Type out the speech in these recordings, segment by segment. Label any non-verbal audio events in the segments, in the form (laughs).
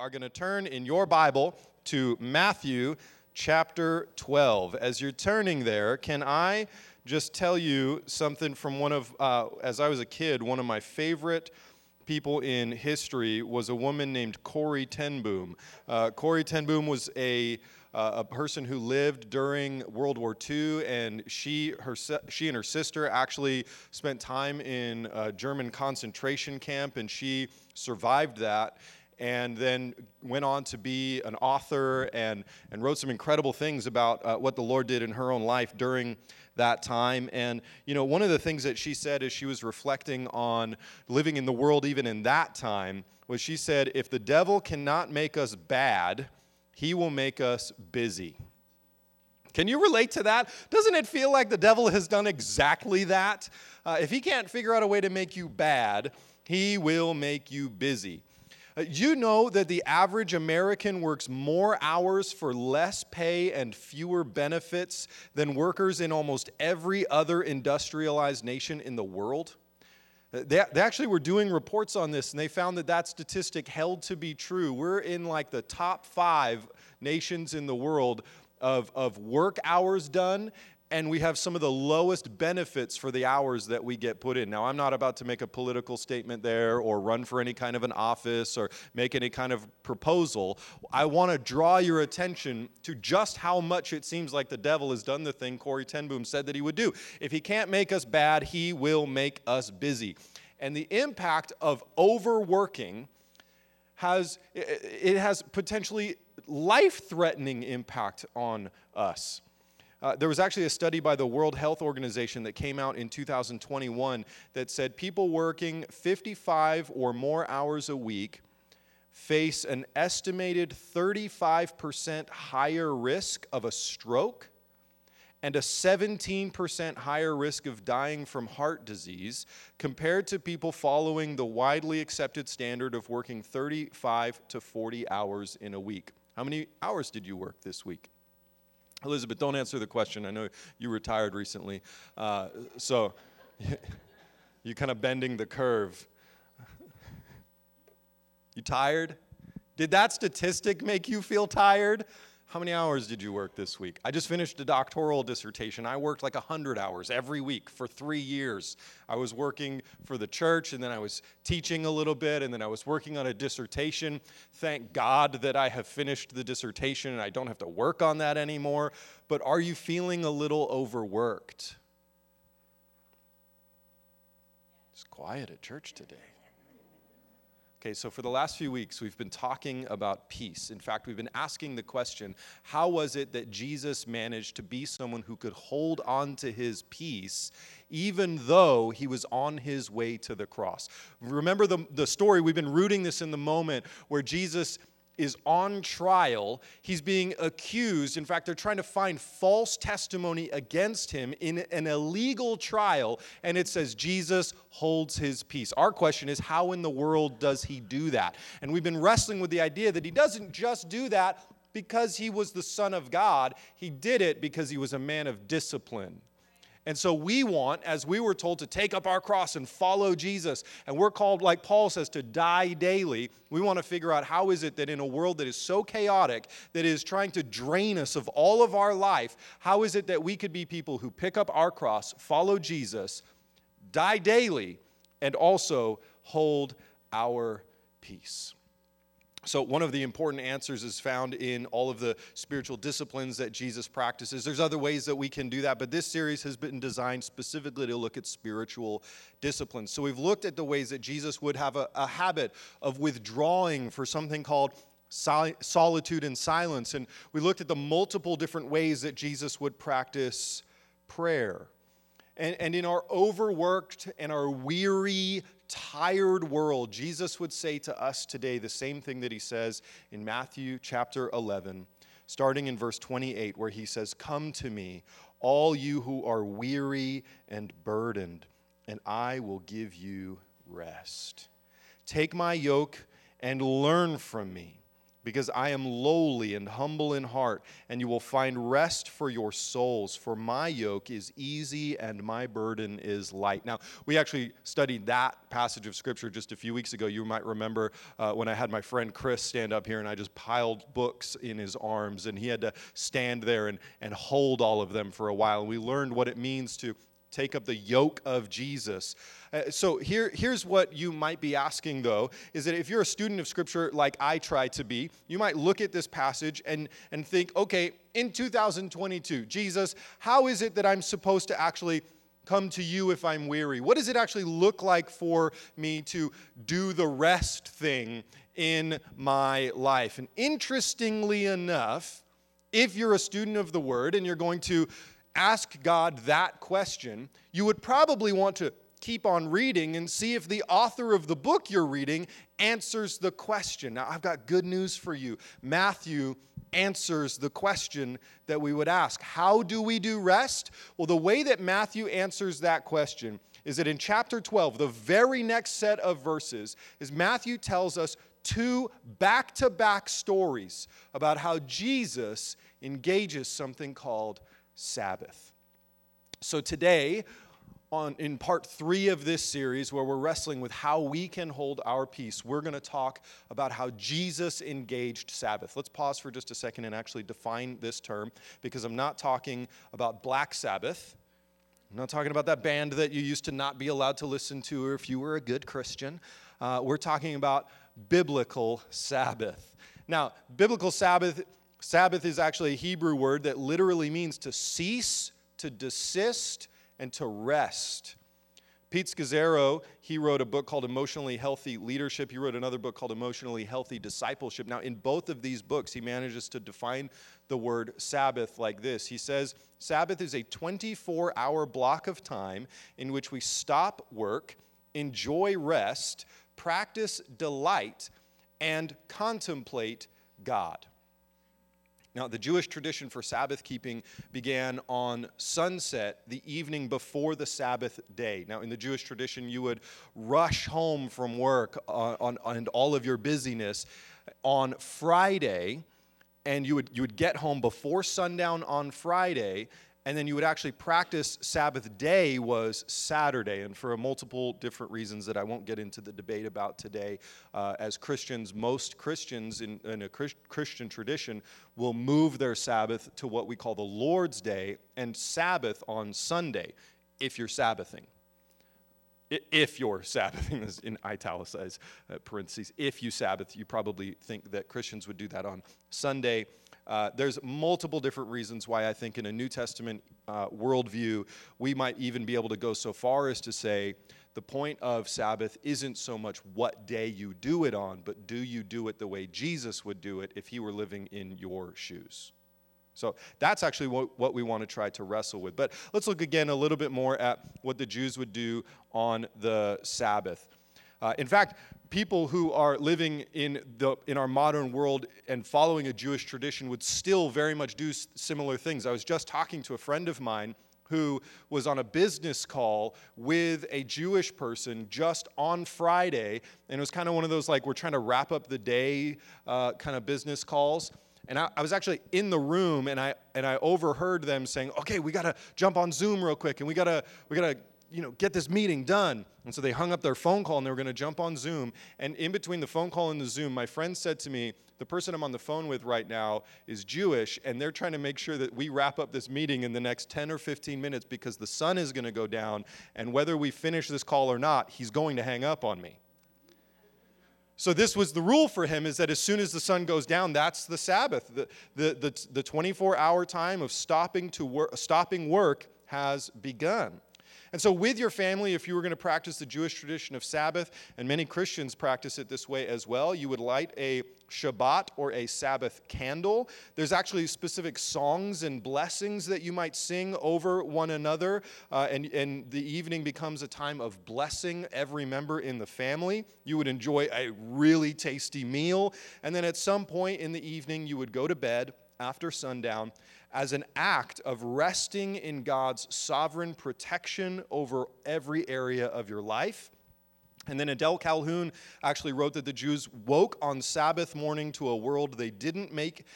are going to turn in your Bible to Matthew chapter 12. As you're turning there, can I just tell you something from one of, uh, as I was a kid, one of my favorite people in history was a woman named Corrie ten Boom. Uh, Corrie ten Boom was a uh, a person who lived during World War II, and she, her, she and her sister actually spent time in a German concentration camp, and she survived that and then went on to be an author and, and wrote some incredible things about uh, what the Lord did in her own life during that time. And, you know, one of the things that she said as she was reflecting on living in the world even in that time was she said, if the devil cannot make us bad, he will make us busy. Can you relate to that? Doesn't it feel like the devil has done exactly that? Uh, if he can't figure out a way to make you bad, he will make you busy. Uh, you know that the average American works more hours for less pay and fewer benefits than workers in almost every other industrialized nation in the world? Uh, they, they actually were doing reports on this and they found that that statistic held to be true. We're in like the top five nations in the world of, of work hours done and we have some of the lowest benefits for the hours that we get put in. Now, I'm not about to make a political statement there or run for any kind of an office or make any kind of proposal. I want to draw your attention to just how much it seems like the devil has done the thing Corrie ten Boom said that he would do. If he can't make us bad, he will make us busy. And the impact of overworking has it has potentially life-threatening impact on us. Uh, there was actually a study by the World Health Organization that came out in 2021 that said people working 55 or more hours a week face an estimated 35% higher risk of a stroke and a 17% higher risk of dying from heart disease compared to people following the widely accepted standard of working 35 to 40 hours in a week. How many hours did you work this week? Elizabeth, don't answer the question. I know you retired recently. Uh, so (laughs) you're kind of bending the curve. you tired? Did that statistic make you feel tired? How many hours did you work this week? I just finished a doctoral dissertation. I worked like 100 hours every week for three years. I was working for the church, and then I was teaching a little bit, and then I was working on a dissertation. Thank God that I have finished the dissertation and I don't have to work on that anymore. But are you feeling a little overworked? It's quiet at church today. Okay, so for the last few weeks, we've been talking about peace. In fact, we've been asking the question how was it that Jesus managed to be someone who could hold on to his peace even though he was on his way to the cross? Remember the, the story, we've been rooting this in the moment where Jesus is on trial. He's being accused. In fact, they're trying to find false testimony against him in an illegal trial. And it says Jesus holds his peace. Our question is how in the world does he do that? And we've been wrestling with the idea that he doesn't just do that because he was the Son of God, he did it because he was a man of discipline. And so we want, as we were told, to take up our cross and follow Jesus. And we're called, like Paul says, to die daily. We want to figure out how is it that in a world that is so chaotic, that is trying to drain us of all of our life, how is it that we could be people who pick up our cross, follow Jesus, die daily, and also hold our peace? So, one of the important answers is found in all of the spiritual disciplines that Jesus practices. There's other ways that we can do that, but this series has been designed specifically to look at spiritual disciplines. So, we've looked at the ways that Jesus would have a, a habit of withdrawing for something called solitude and silence. And we looked at the multiple different ways that Jesus would practice prayer. And, and in our overworked and our weary, tired world, Jesus would say to us today the same thing that he says in Matthew chapter 11, starting in verse 28, where he says, Come to me, all you who are weary and burdened, and I will give you rest. Take my yoke and learn from me because I am lowly and humble in heart, and you will find rest for your souls. For my yoke is easy and my burden is light. Now, we actually studied that passage of Scripture just a few weeks ago. You might remember uh, when I had my friend Chris stand up here and I just piled books in his arms, and he had to stand there and, and hold all of them for a while. And we learned what it means to take up the yoke of Jesus. Uh, so here, here's what you might be asking though is that if you're a student of scripture like I try to be, you might look at this passage and, and think, okay, in 2022, Jesus, how is it that I'm supposed to actually come to you if I'm weary? What does it actually look like for me to do the rest thing in my life? And interestingly enough, if you're a student of the word and you're going to ask God that question, you would probably want to keep on reading and see if the author of the book you're reading answers the question. Now, I've got good news for you. Matthew answers the question that we would ask How do we do rest? Well, the way that Matthew answers that question is that in chapter 12, the very next set of verses, is Matthew tells us two back to back stories about how Jesus engages something called Sabbath. So today, on, in part three of this series, where we're wrestling with how we can hold our peace, we're going to talk about how Jesus engaged Sabbath. Let's pause for just a second and actually define this term because I'm not talking about Black Sabbath. I'm not talking about that band that you used to not be allowed to listen to or if you were a good Christian. Uh, we're talking about biblical Sabbath. Now, biblical Sabbath Sabbath is actually a Hebrew word that literally means to cease, to desist, and to rest. Pete Scazzero, he wrote a book called Emotionally Healthy Leadership. He wrote another book called Emotionally Healthy Discipleship. Now, in both of these books, he manages to define the word Sabbath like this He says, Sabbath is a 24 hour block of time in which we stop work, enjoy rest, practice delight, and contemplate God. Now, the Jewish tradition for Sabbath keeping began on sunset, the evening before the Sabbath day. Now, in the Jewish tradition, you would rush home from work on, on, and all of your busyness on Friday, and you would, you would get home before sundown on Friday, and then you would actually practice Sabbath day was Saturday, and for a multiple different reasons that I won't get into the debate about today. Uh, as Christians, most Christians in, in a Christian tradition will move their Sabbath to what we call the Lord's Day and Sabbath on Sunday, if you're Sabbathing. If you're (laughs) Sabbathing, is in italicized uh, parentheses. If you Sabbath, you probably think that Christians would do that on Sunday. Uh, there's multiple different reasons why I think in a New Testament uh, worldview, we might even be able to go so far as to say the point of Sabbath isn't so much what day you do it on, but do you do it the way Jesus would do it if he were living in your shoes? So that's actually what, what we want to try to wrestle with. But let's look again a little bit more at what the Jews would do on the Sabbath. Uh, in fact, people who are living in, the, in our modern world and following a Jewish tradition would still very much do similar things. I was just talking to a friend of mine who was on a business call with a Jewish person just on Friday, and it was kind of one of those like we're trying to wrap up the day uh, kind of business calls. And I, I, was actually in the room, and I and I overheard them saying, "Okay, we got to jump on Zoom real quick, and we gotta we gotta you know, get this meeting done. And so they hung up their phone call and they were going to jump on Zoom. And in between the phone call and the Zoom, my friend said to me, The person I'm on the phone with right now is Jewish, and they're trying to make sure that we wrap up this meeting in the next 10 or 15 minutes because the sun is going to go down. And whether we finish this call or not, he's going to hang up on me. So this was the rule for him is that as soon as the sun goes down, that's the Sabbath. The, the, the, the 24 hour time of stopping, to wor- stopping work has begun. And so, with your family, if you were going to practice the Jewish tradition of Sabbath, and many Christians practice it this way as well, you would light a Shabbat or a Sabbath candle. There's actually specific songs and blessings that you might sing over one another, uh, and, and the evening becomes a time of blessing every member in the family. You would enjoy a really tasty meal, and then at some point in the evening, you would go to bed after sundown as an act of resting in God's sovereign protection over every area of your life. And then Adele Calhoun actually wrote that the Jews woke on Sabbath morning to a world they didn't make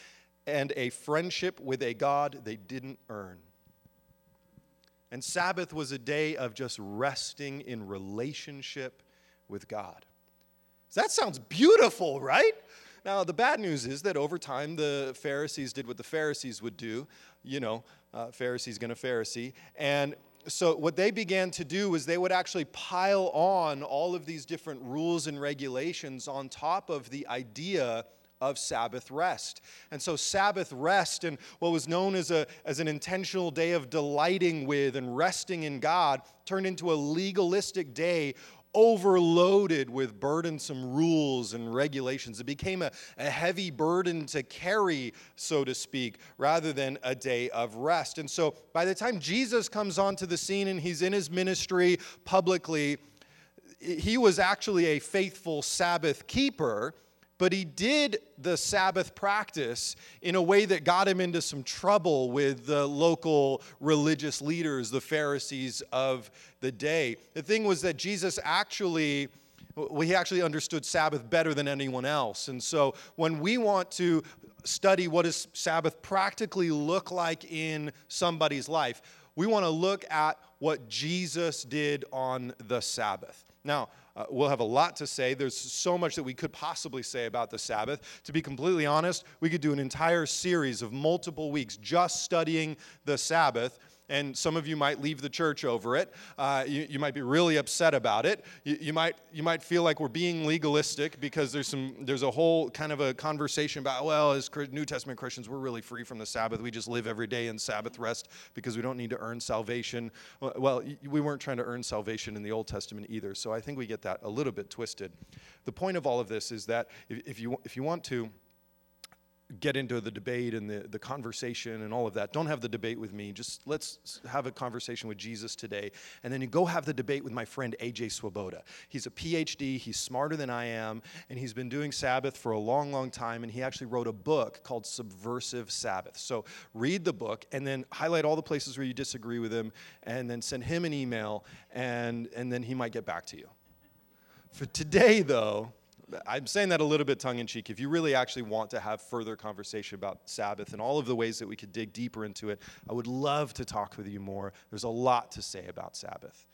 and a friendship with a God they didn't earn. And Sabbath was a day of just resting in relationship with God. That sounds beautiful, right? Now, the bad news is that over time, the Pharisees did what the Pharisees would do. You know, uh, Pharisee's gonna Pharisee. And so what they began to do was they would actually pile on all of these different rules and regulations on top of the idea of Sabbath rest. And so, Sabbath rest and what was known as, a, as an intentional day of delighting with and resting in God turned into a legalistic day overloaded with burdensome rules and regulations. It became a, a, heavy burden to carry, so to speak, rather than a day of rest. And so by the time Jesus comes onto the scene and he's in his ministry publicly, he was actually a faithful Sabbath keeper but he did the Sabbath practice in a way that got him into some trouble with the local religious leaders, the Pharisees of the day. The thing was that Jesus actually we actually understood Sabbath better than anyone else. And so when we want to study what does Sabbath practically look like in somebody's life, we want to look at what Jesus did on the Sabbath. Now, uh, we'll have a lot to say. There's so much that we could possibly say about the Sabbath. To be completely honest, we could do an entire series of multiple weeks just studying the Sabbath and some of you might leave the church over it. Uh, you, you, might be really upset about it. You, you, might, you might feel like we're being legalistic because there's, some, there's a whole kind of a conversation about, well, as New Testament Christians, we're really free from the Sabbath. We just live every day in Sabbath rest because we don't need to earn salvation. Well, we weren't trying to earn salvation in the Old Testament either, so I think we get that a little bit twisted. The point of all of this is that if, if you, if you want to, get into the debate and the, the conversation and all of that. Don't have the debate with me. Just let's have a conversation with Jesus today. And then you go have the debate with my friend AJ Swoboda. He's a PhD, he's smarter than I am, and he's been doing Sabbath for a long, long time. And he actually wrote a book called Subversive Sabbath. So read the book and then highlight all the places where you disagree with him, and then send him an email, and, and then he might get back to you. For today, though, I'm saying that a little bit tongue in cheek. If you really actually want to have further conversation about Sabbath and all of the ways that we could dig deeper into it, I would love to talk with you more. There's a lot to say about Sabbath.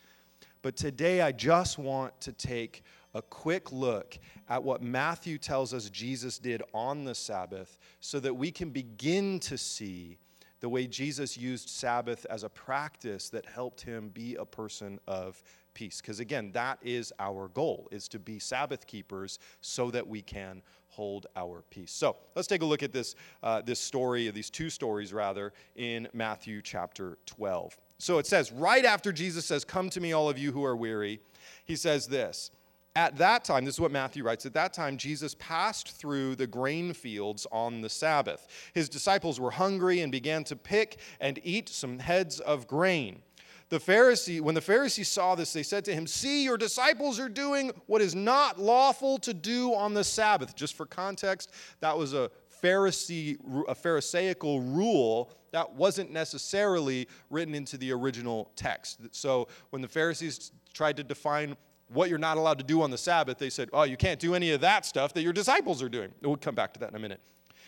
But today, I just want to take a quick look at what Matthew tells us Jesus did on the Sabbath so that we can begin to see the way Jesus used Sabbath as a practice that helped him be a person of peace because again that is our goal is to be sabbath keepers so that we can hold our peace. So let's take a look at this uh, this story these two stories rather in matthew chapter 12 so it says right after jesus says come to me all of you who are weary he says this at that time, this is what Matthew writes, at that time, Jesus passed through the grain fields on the Sabbath. His disciples were hungry and began to pick and eat some heads of grain the Pharisee, when the Pharisees saw this, they said to him, See, your disciples are doing what is not lawful to do on the Sabbath. Just for context, that was a Pharisee, a Pharisaical rule that wasn't necessarily written into the original text. So when the Pharisees tried to define what you're not allowed to do on the Sabbath, they said, Oh, you can't do any of that stuff that your disciples are doing. We'll come back to that in a minute.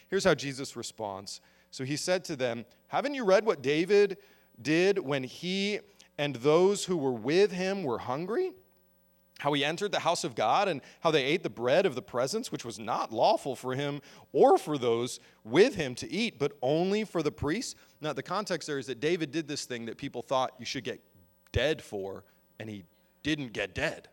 Here's how Jesus responds. So he said to them, Haven't you read what David did when he and those who were with him were hungry? How he entered the house of God and how they ate the bread of the presence, which was not lawful for him or for those with him to eat, but only for the priests. Now, the context there is that David did this thing that people thought you should get dead for, and he didn't get dead.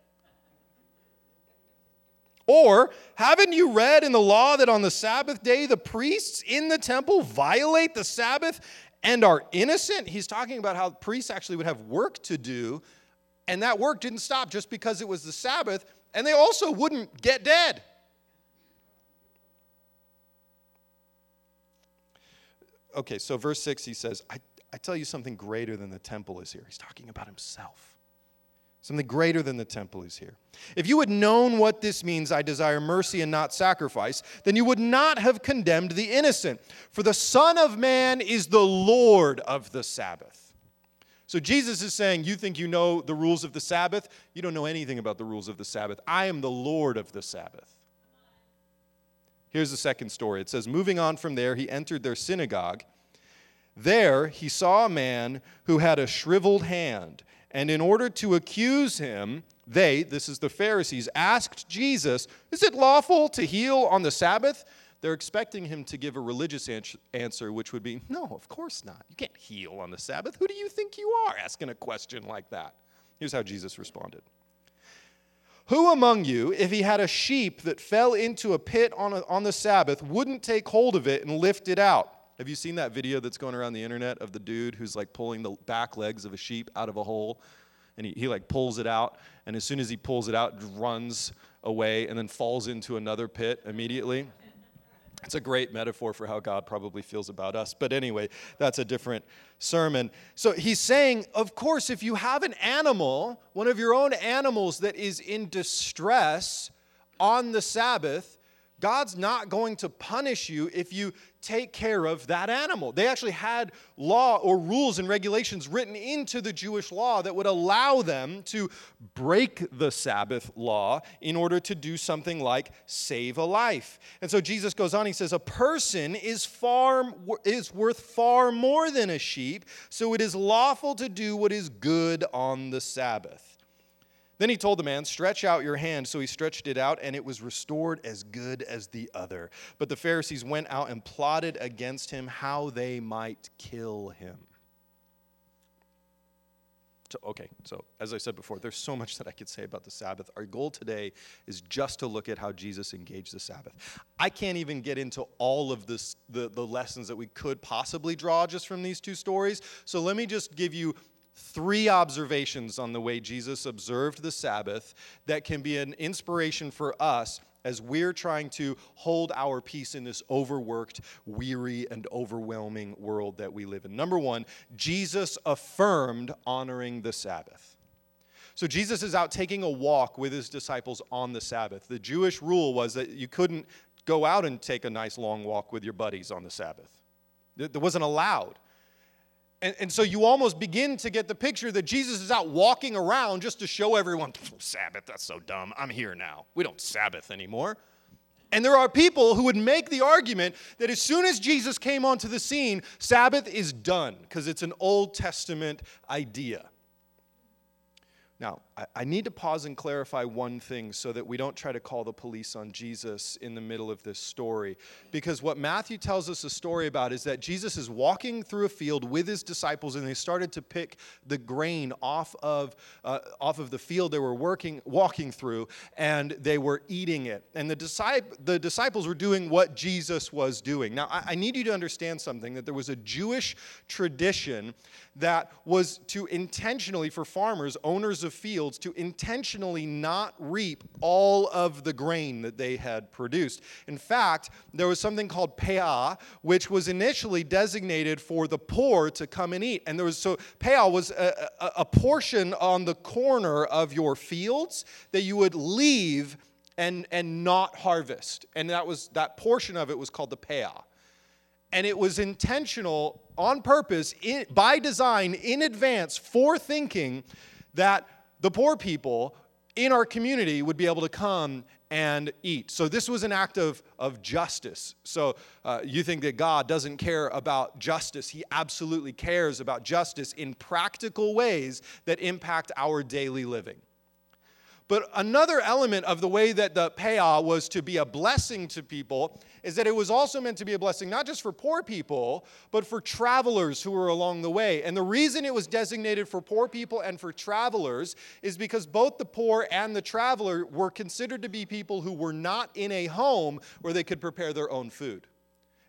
Or, haven't you read in the law that on the Sabbath day the priests in the temple violate the Sabbath and are innocent. He's talking about how priests actually would have work to do, and that work didn't stop just because it was the Sabbath, and they also wouldn't get dead. Okay, so verse 6, he says, I, I tell you something greater than the temple is here. He's talking about himself. Something greater than the temple is here. If you had known what this means, I desire mercy and not sacrifice, then you would not have condemned the innocent. For the Son of Man is the Lord of the Sabbath. So Jesus is saying, You think you know the rules of the Sabbath? You don't know anything about the rules of the Sabbath. I am the Lord of the Sabbath. Here's the second story. It says, Moving on from there, he entered their synagogue. There he saw a man who had a shriveled hand, and in order to accuse him, they, this is the Pharisees, asked Jesus, Is it lawful to heal on the Sabbath? They're expecting him to give a religious answer, which would be, No, of course not. You can't heal on the Sabbath. Who do you think you are asking a question like that? Here's how Jesus responded Who among you, if he had a sheep that fell into a pit on, a, on the Sabbath, wouldn't take hold of it and lift it out? Have you seen that video that's going around the internet of the dude who's like pulling the back legs of a sheep out of a hole? And he, he like pulls it out, and as soon as he pulls it out, runs away and then falls into another pit immediately. It's a great metaphor for how God probably feels about us. But anyway, that's a different sermon. So he's saying, of course, if you have an animal, one of your own animals that is in distress on the Sabbath, God's not going to punish you if you take care of that animal. They actually had law or rules and regulations written into the Jewish law that would allow them to break the Sabbath law in order to do something like save a life. And so Jesus goes on, he says, A person is far is worth far more than a sheep, so it is lawful to do what is good on the Sabbath. Then he told the man, Stretch out your hand. So he stretched it out, and it was restored as good as the other. But the Pharisees went out and plotted against him how they might kill him. So, okay, so as I said before, there's so much that I could say about the Sabbath. Our goal today is just to look at how Jesus engaged the Sabbath. I can't even get into all of this, the, the lessons that we could possibly draw just from these two stories. So let me just give you three observations on the way Jesus observed the Sabbath that can be an inspiration for us as we're trying to hold our peace in this overworked, weary, and overwhelming world that we live in. Number one, Jesus affirmed honoring the Sabbath. So Jesus is out taking a walk with his disciples on the Sabbath. The Jewish rule was that you couldn't go out and take a nice long walk with your buddies on the Sabbath, it wasn't allowed. And, and so you almost begin to get the picture that Jesus is out walking around just to show everyone, Sabbath, that's so dumb. I'm here now. We don't Sabbath anymore. And there are people who would make the argument that as soon as Jesus came onto the scene, Sabbath is done because it's an Old Testament idea. Now, I need to pause and clarify one thing so that we don't try to call the police on Jesus in the middle of this story. Because what Matthew tells us a story about is that Jesus is walking through a field with his disciples and they started to pick the grain off of, uh, off of the field they were working, walking through and they were eating it. And the, discip- the disciples were doing what Jesus was doing. Now, I, I need you to understand something that there was a Jewish tradition that was to intentionally, for farmers, owners of fields, to intentionally not reap all of the grain that they had produced. In fact, there was something called peah, which was initially designated for the poor to come and eat. And there was so peah was a, a, a portion on the corner of your fields that you would leave and, and not harvest. And that was that portion of it was called the peah. And it was intentional on purpose, in, by design, in advance, for thinking that the poor people in our community would be able to come and eat. So this was an act of, of justice. So uh, you think that God doesn't care about justice. He absolutely cares about justice in practical ways that impact our daily living. But another element of the way that the peah was to be a blessing to people is that it was also meant to be a blessing not just for poor people, but for travelers who were along the way. And the reason it was designated for poor people and for travelers is because both the poor and the traveler were considered to be people who were not in a home where they could prepare their own food.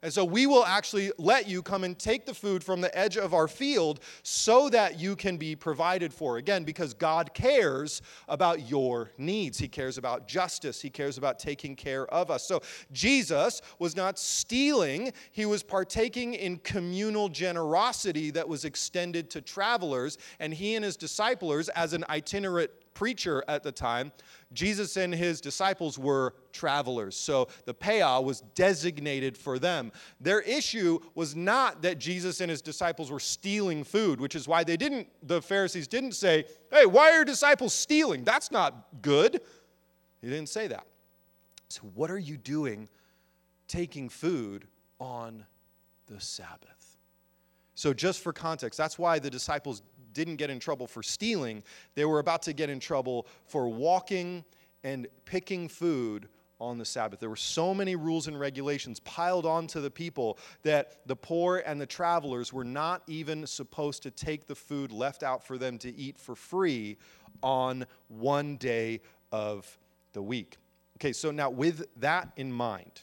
And so we will actually let you come and take the food from the edge of our field so that you can be provided for. Again, because God cares about your needs. He cares about justice. He cares about taking care of us. So Jesus was not stealing, he was partaking in communal generosity that was extended to travelers. And he and his disciples, as an itinerant preacher at the time, Jesus and his disciples were travelers. So the peah was designated for them. Their issue was not that Jesus and his disciples were stealing food, which is why they didn't, the Pharisees didn't say, hey, why are your disciples stealing? That's not good. He didn't say that. So, what are you doing taking food on the Sabbath? So, just for context, that's why the disciples didn't get in trouble for stealing. They were about to get in trouble for walking and picking food on the Sabbath. There were so many rules and regulations piled onto the people that the poor and the travelers were not even supposed to take the food left out for them to eat for free on one day of the week. Okay, so now with that in mind,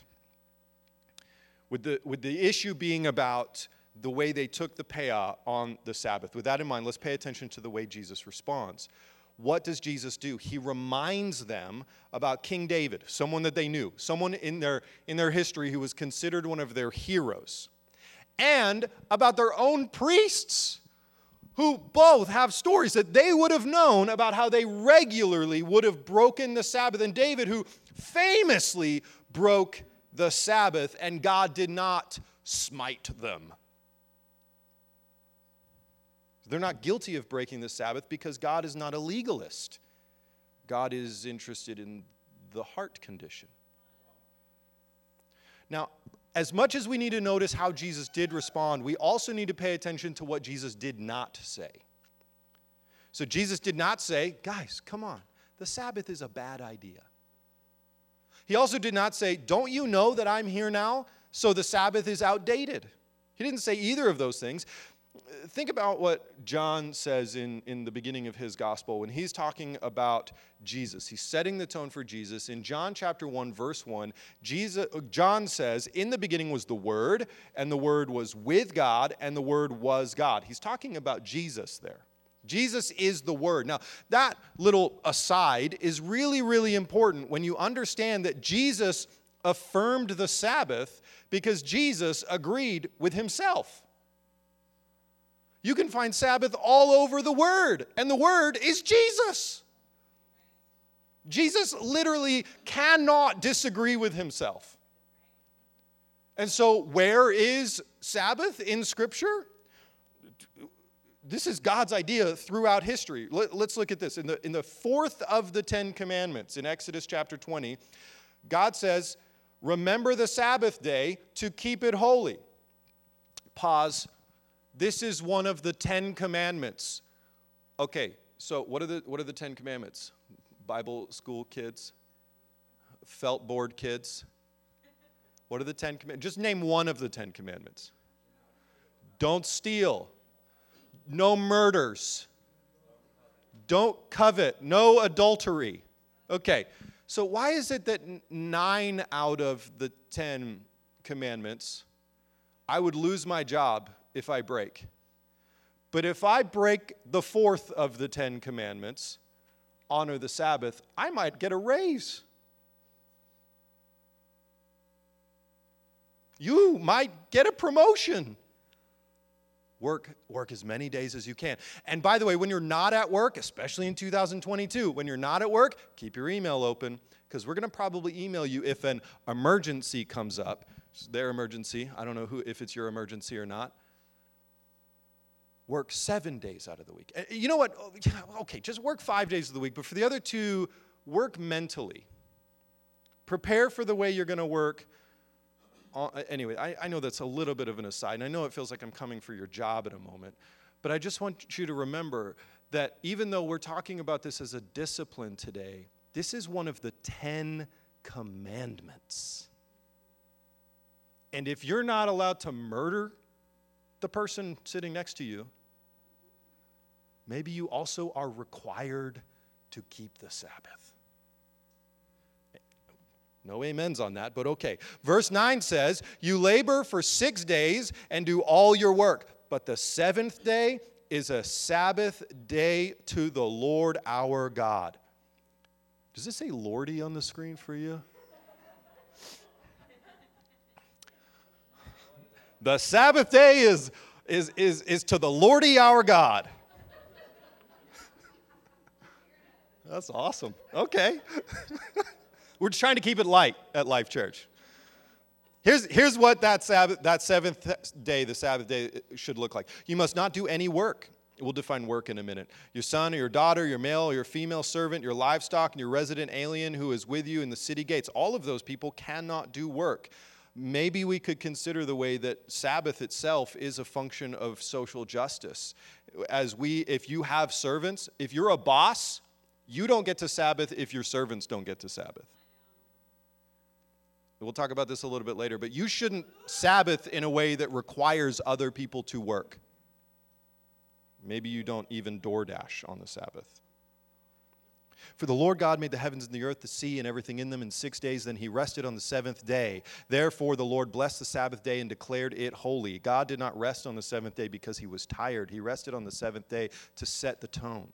with the, with the issue being about the way they took the peah on the Sabbath, with that in mind, let's pay attention to the way Jesus responds. What does Jesus do? He reminds them about King David, someone that they knew, someone in their, in their history who was considered one of their heroes, and about their own priests who both have stories that they would have known about how they regularly would have broken the Sabbath. And David, who famously broke the Sabbath, and God did not smite them. They're not guilty of breaking the Sabbath because God is not a legalist. God is interested in the heart condition. Now, as much as we need to notice how Jesus did respond, we also need to pay attention to what Jesus did not say. So, Jesus did not say, guys, come on, the Sabbath is a bad idea. He also did not say, Don't you know that I'm here now? So the Sabbath is outdated. He didn't say either of those things. Think about what John says in, in the beginning of his gospel when he's talking about Jesus. He's setting the tone for Jesus. In John chapter 1, verse 1, Jesus, John says, In the beginning was the Word, and the Word was with God, and the Word was God. He's talking about Jesus there. Jesus is the Word. Now, that little aside is really, really important when you understand that Jesus affirmed the Sabbath because Jesus agreed with himself. You can find Sabbath all over the Word, and the Word is Jesus. Jesus literally cannot disagree with himself. And so, where is Sabbath in Scripture? This is God's idea throughout history. Let, us look at this. In the, in the fourth of the Ten Commandments, in Exodus chapter 20, God says, Remember the Sabbath day to keep it holy. Pause this is one of the Ten Commandments. Okay, so what are the, what are the Ten Commandments? Bible school kids? Felt board kids? What are the Ten Commandments? Just name one of the Ten Commandments. Don't steal. No murders. Don't covet. No adultery. Okay, so why is it that nine out of the Ten Commandments, I would lose my job if I break. But if I break the fourth of the Ten Commandments, honor the Sabbath, I might get a raise. You might get a promotion. Work, work as many days as you can. And by the way, when you're not at work, especially in 2022, when you're not at work, keep your email open because we're going to probably email you if an emergency comes up. It's their emergency. I don't know who, if it's your emergency or not work seven days out of the week. Eh, you know what? Oh, okay, just work five days of the week, but for the other two, work mentally. Prepare for the way you're going to work. Uh, anyway, I, I know that's a little bit of an aside, and I know it feels like I'm coming for your job at a moment, but I just want you to remember that even though we're talking about this as a discipline today, this is one of the Ten Commandments. And if you're not allowed to murder the person sitting next to you, maybe you also are required to keep the Sabbath. No amens on that, but okay. Verse 9 says, You labor for six days and do all your work, but the seventh day is a Sabbath day to the Lord our God. Does it say Lordy on the screen for you? the Sabbath day is, is, is, is to the Lordy our God. That's awesome. Okay. (laughs) We're trying to keep it light at Life Church. Here's, here's what that, Sabbath, that seventh day, the Sabbath day, uh, should look like. You must not do any work. We'll define work in a minute. Your son or your daughter, your male or your female servant, your livestock, and your resident alien who is with you in the city gates, all of those people cannot do work. Maybe we could consider the way that Sabbath itself is a function of social justice. As we, if you have servants, if you're a boss, you don't get to Sabbath if your servants don't get to Sabbath. We'll talk about this a little bit later, but you shouldn't Sabbath in a way that requires other people to work. Maybe you don't even DoorDash on the Sabbath. For the Lord God made the heavens and the earth, the sea, and everything in them in six days. Then he rested on the seventh day. Therefore, the Lord blessed the Sabbath day and declared it holy. God did not rest on the seventh day because he was tired. He rested on the seventh day to set the tone.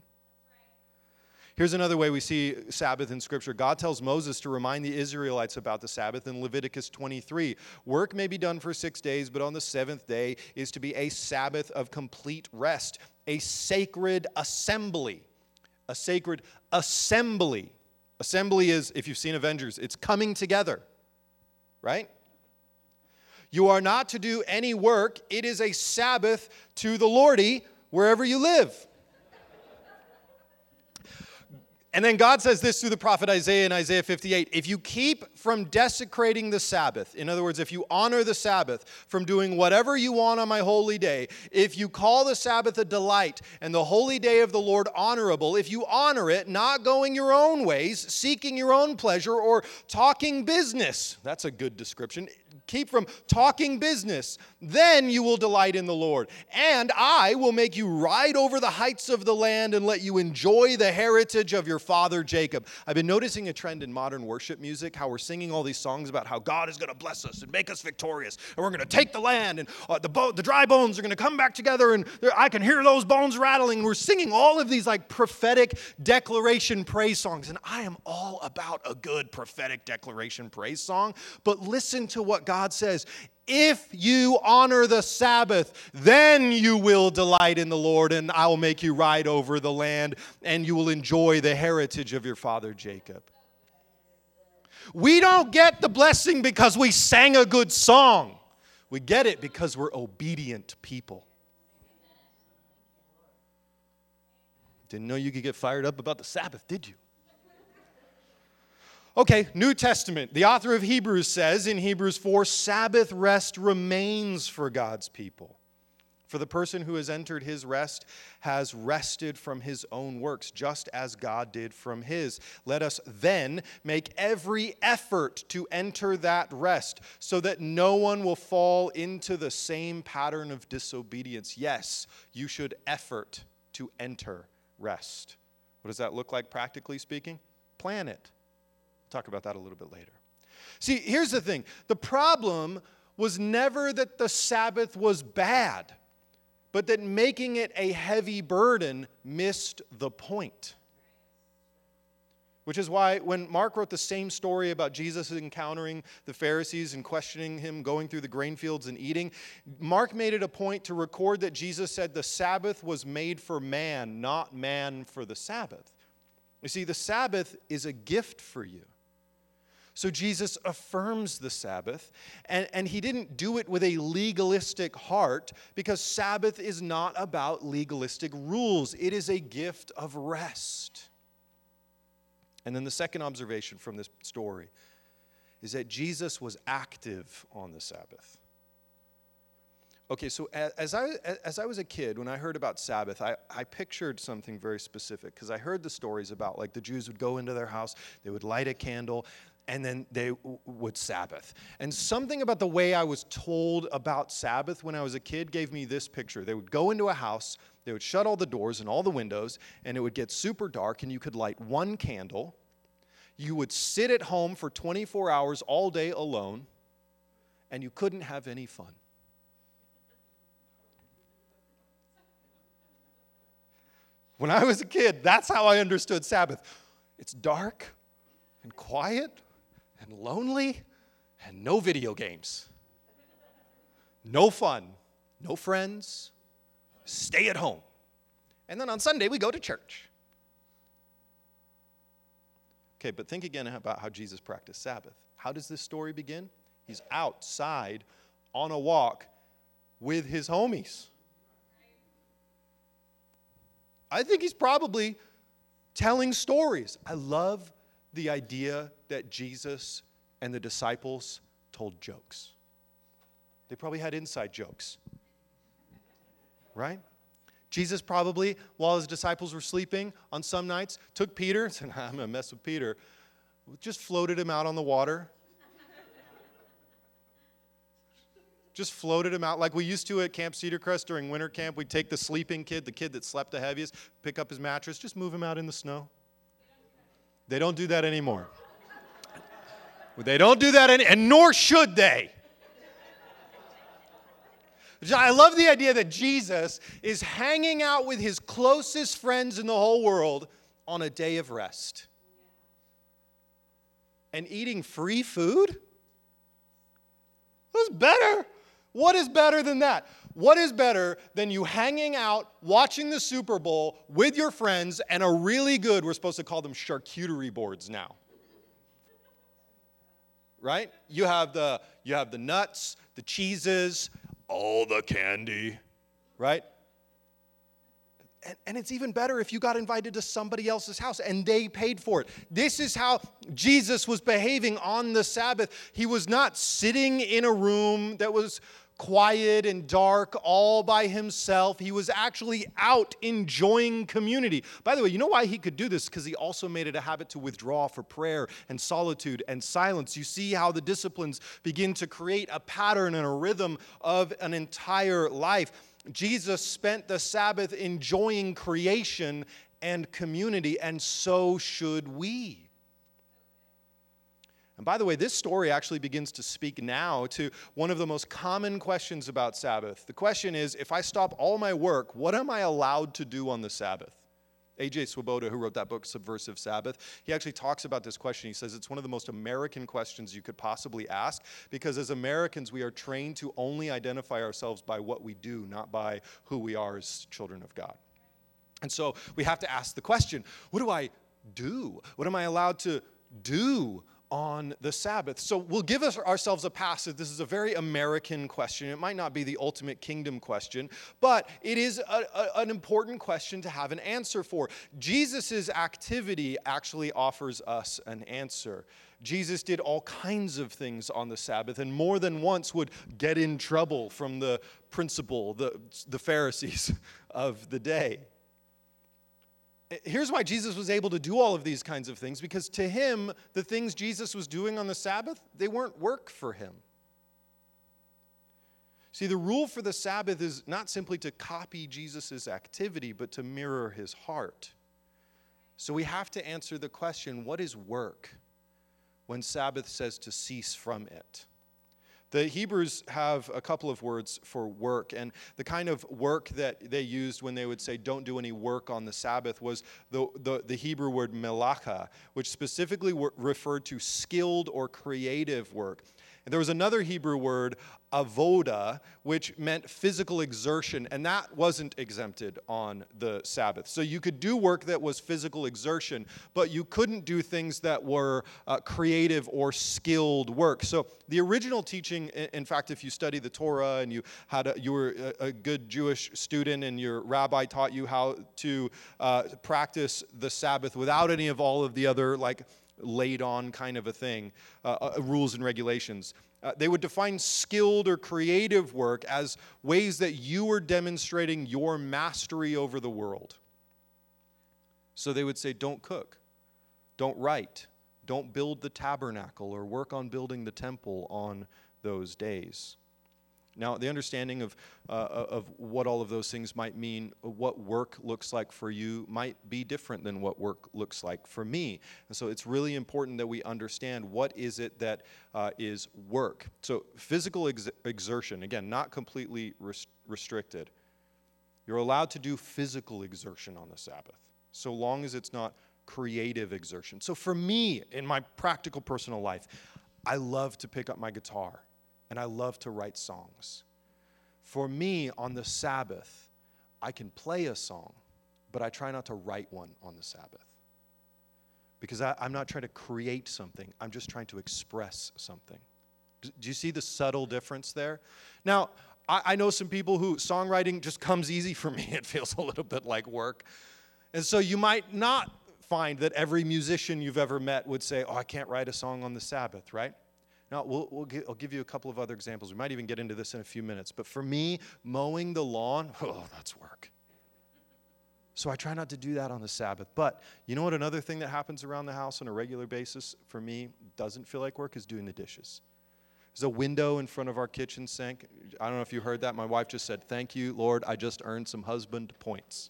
Here's another way we see Sabbath in Scripture. God tells Moses to remind the Israelites about the Sabbath in Leviticus 23. Work may be done for six days, but on the seventh day is to be a Sabbath of complete rest, a sacred assembly. A sacred assembly. Assembly is, if you've seen Avengers, it's coming together, right? You are not to do any work. It is a Sabbath to the Lordy wherever you live. And then God says this through the prophet Isaiah in Isaiah 58 If you keep from desecrating the Sabbath, in other words, if you honor the Sabbath from doing whatever you want on my holy day, if you call the Sabbath a delight and the holy day of the Lord honorable, if you honor it, not going your own ways, seeking your own pleasure, or talking business, that's a good description keep from talking business, then you will delight in the Lord. And I will make you ride over the heights of the land and let you enjoy the heritage of your father Jacob. I've been noticing a trend in modern worship music how we're singing all these songs about how God is going to bless us and make us victorious. And we're going to take the land and uh, the, bo- the dry bones are going to come back together and I can hear those bones rattling. We're singing all of these like prophetic declaration praise songs. And I am all about a good prophetic declaration praise song. But listen to what God says, if you honor the Sabbath, then you will delight in the Lord, and I will make you ride over the land, and you will enjoy the heritage of your father Jacob. We don't get the blessing because we sang a good song. We get it because we're obedient people. Didn't know you could get fired up about the Sabbath, did you? Okay, New Testament. The author of Hebrews says in Hebrews 4 Sabbath rest remains for God's people. For the person who has entered his rest has rested from his own works, just as God did from his. Let us then make every effort to enter that rest, so that no one will fall into the same pattern of disobedience. Yes, you should effort to enter rest. What does that look like, practically speaking? Plan it talk about that a little bit later. See, here's the thing the problem was never that the Sabbath was bad, but that making it a heavy burden missed the point. Which is why when Mark wrote the same story about Jesus encountering the Pharisees and questioning him going through the grain fields and eating, Mark made it a point to record that Jesus said the Sabbath was made for man, not man for the Sabbath. You see, the Sabbath is a gift for you. So Jesus affirms the Sabbath, and, and he didn't do it with a legalistic heart because Sabbath is not about legalistic rules, it is a gift of rest. And then the second observation from this story is that Jesus was active on the Sabbath. Okay, so as I, as I was a kid, when I heard about Sabbath, I, I pictured something very specific because I heard the stories about like the Jews would go into their house, they would light a candle, and then they w- would Sabbath. And something about the way I was told about Sabbath when I was a kid gave me this picture. They would go into a house, they would shut all the doors and all the windows, and it would get super dark, and you could light one candle. You would sit at home for 24 hours all day alone, and you couldn't have any fun. When I was a kid, that's how I understood Sabbath. It's dark and quiet and lonely and no video games. No fun, no friends, stay at home. And then on Sunday, we go to church. Okay, but think again about how Jesus practiced Sabbath. How does this story begin? He's outside on a walk with his homies. I think he's probably telling stories. I love the idea that Jesus and the disciples told jokes. They probably had inside jokes, right? Jesus probably, while his disciples were sleeping on some nights, took Peter said, (laughs) I'm going to mess with Peter. Just floated him out on the water. just floated him out like we used to at Camp Cedar Crest during winter camp. We'd take the sleeping kid, the kid that slept the heaviest, pick up his mattress, just move him out in the snow. They don't do that anymore. They don't do that, any, and nor should they. I love the idea that Jesus is hanging out with his closest friends in the whole world on a day of rest and eating free food? What's better? What is better than that? What is better than you hanging out, watching the Super Bowl with your friends and a really good, we're supposed to call them charcuterie boards now. Right? You have the you have the nuts, the cheeses, all the candy, right? And, and, it's even better if you got invited to somebody else's house and they paid for it. This is how Jesus was behaving on the Sabbath. He was not sitting in a room that was quiet and dark all by himself. He was actually out enjoying community. By the way, you know why he could do this? Because he also made it a habit to withdraw for prayer and solitude and silence. You see how the disciplines begin to create a pattern and a rhythm of an entire life. Jesus spent the Sabbath enjoying creation and community, and so should we. And by the way, this story actually begins to speak now to one of the most common questions about Sabbath. The question is if I stop all my work, what am I allowed to do on the Sabbath? A.J. Swoboda, who wrote that book, Subversive Sabbath, he actually talks about this question. He says it's one of the most American questions you could possibly ask because as Americans, we are trained to only identify ourselves by what we do, not by who we are as children of God. And so we have to ask the question what do I do? What am I allowed to do on the Sabbath. So we'll give ourselves a pass if this is a very American question. It might not be the ultimate kingdom question, but it is a, a, an important question to have an answer for. Jesus' activity actually offers us an answer. Jesus did all kinds of things on the Sabbath and more than once would get in trouble from the principal, the, the Pharisees (laughs) of the day here's why Jesus was able to do all of these kinds of things because to him, the things Jesus was doing on the Sabbath, they weren't work for him. See, the rule for the Sabbath is not simply to copy Jesus' activity, but to mirror his heart. So we have to answer the question what is work when Sabbath says to cease from it? The Hebrews have a couple of words for work, and the kind of work that they used when they would say, don't do any work on the Sabbath, was the, the, the Hebrew word melacha, which specifically referred to skilled or creative work. And there was another Hebrew word, avoda, which meant physical exertion, and that wasn't exempted on the Sabbath. So you could do work that was physical exertion, but you couldn't do things that were uh, creative or skilled work. So the original teaching, in fact, if you study the Torah and you had a, you were a, good Jewish student and your rabbi taught you how to uh, practice the Sabbath without any of all of the other like laid on kind of a thing, uh, uh, rules and regulations. Uh, they would define skilled or creative work as ways that you were demonstrating your mastery over the world. So they would say, don't cook, don't write, don't build the tabernacle or work on building the temple on those days. Now, the understanding of, uh, of what all of those things might mean, what work looks like for you, might be different than what work looks like for me. And so it's really important that we understand what is it that uh, is work. So, physical ex- exertion, again, not completely res- restricted. You're allowed to do physical exertion on the Sabbath, so long as it's not creative exertion. So, for me, in my practical personal life, I love to pick up my guitar and I love to write songs. For me, on the Sabbath, I can play a song, but I try not to write one on the Sabbath. because I, am not trying to create something, I'm just trying to express something. Do, you see the subtle difference there? Now, I, I know some people who songwriting just comes easy for me. (laughs) It feels a little bit like work. And so you might not find that every musician you've ever met would say, Oh, I can't write a song on the Sabbath, right? Now, we'll, we'll get, I'll give you a couple of other examples. We might even get into this in a few minutes. But for me, mowing the lawn, (laughs) oh, that's work. So I try not to do that on the Sabbath. But you know what? Another thing that happens around the house on a regular basis for me doesn't feel like work is doing the dishes. There's a window in front of our kitchen sink. I don't know if you heard that. My wife just said, Thank you, Lord. I just earned some husband points.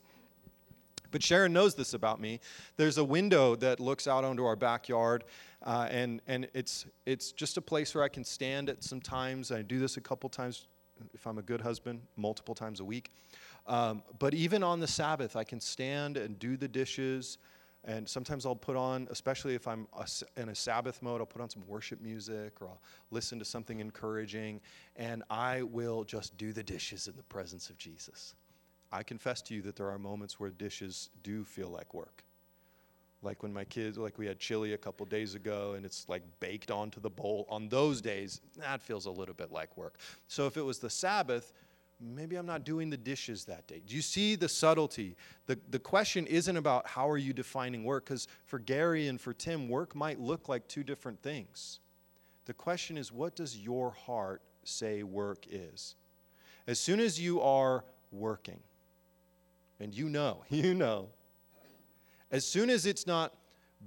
But Sharon knows this about me. There's a window that looks out onto our backyard, uh, and, and it's, it's just a place where I can stand at some times. I do this a couple times if I'm a good husband, multiple times a week. Um, but even on the Sabbath, I can stand and do the dishes. And sometimes I'll put on, especially if I'm in a Sabbath mode, I'll put on some worship music or I'll listen to something encouraging. And I will just do the dishes in the presence of Jesus. I confess to you that there are moments where dishes do feel like work. Like when my kids, like we had chili a couple days ago and it's like baked onto the bowl. On those days, that feels a little bit like work. So if it was the Sabbath, maybe I'm not doing the dishes that day. Do you see the subtlety? The, the question isn't about how are you defining work, because for Gary and for Tim, work might look like two different things. The question is, what does your heart say work is? As soon as you are working, and you know, (laughs) you know, as soon as it's not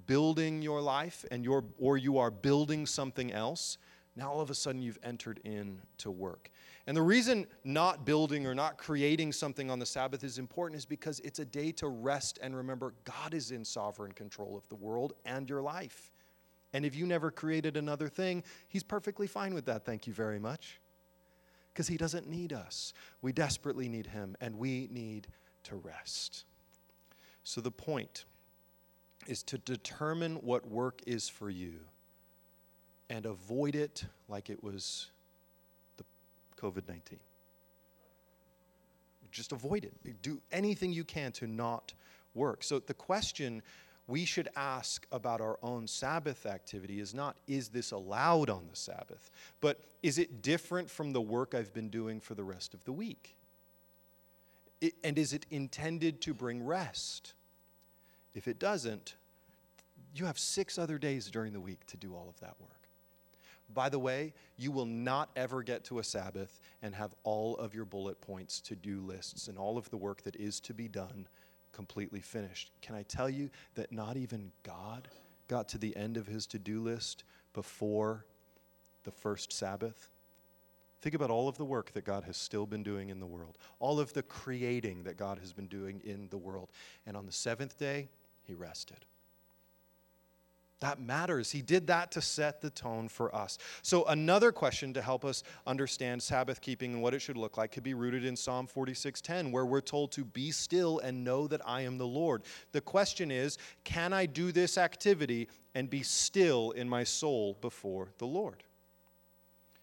building your life and you or you are building something else, now all of a sudden you've entered into work. And the reason not building or not creating something on the Sabbath is important is because it's a day to rest and remember God is in sovereign control of the world and your life. And if you never created another thing, He's perfectly fine with that. Thank you very much. Because He doesn't need us. We desperately need Him, and we need to rest. So the point is to determine what work is for you and avoid it like it was the COVID 19. Just avoid it. Do anything you can to not work. So, the question we should ask about our own Sabbath activity is not, is this allowed on the Sabbath? But is it different from the work I've been doing for the rest of the week? And is it intended to bring rest? If it doesn't, you have six other days during the week to do all of that work. By the way, you will not ever get to a Sabbath and have all of your bullet points, to do lists, and all of the work that is to be done completely finished. Can I tell you that not even God got to the end of his to do list before the first Sabbath? Think about all of the work that God has still been doing in the world, all of the creating that God has been doing in the world. And on the seventh day, he rested. That matters. He did that to set the tone for us. So, another question to help us understand Sabbath keeping and what it should look like could be rooted in Psalm 46:10, where we're told to be still and know that I am the Lord. The question is, can I do this activity and be still in my soul before the Lord?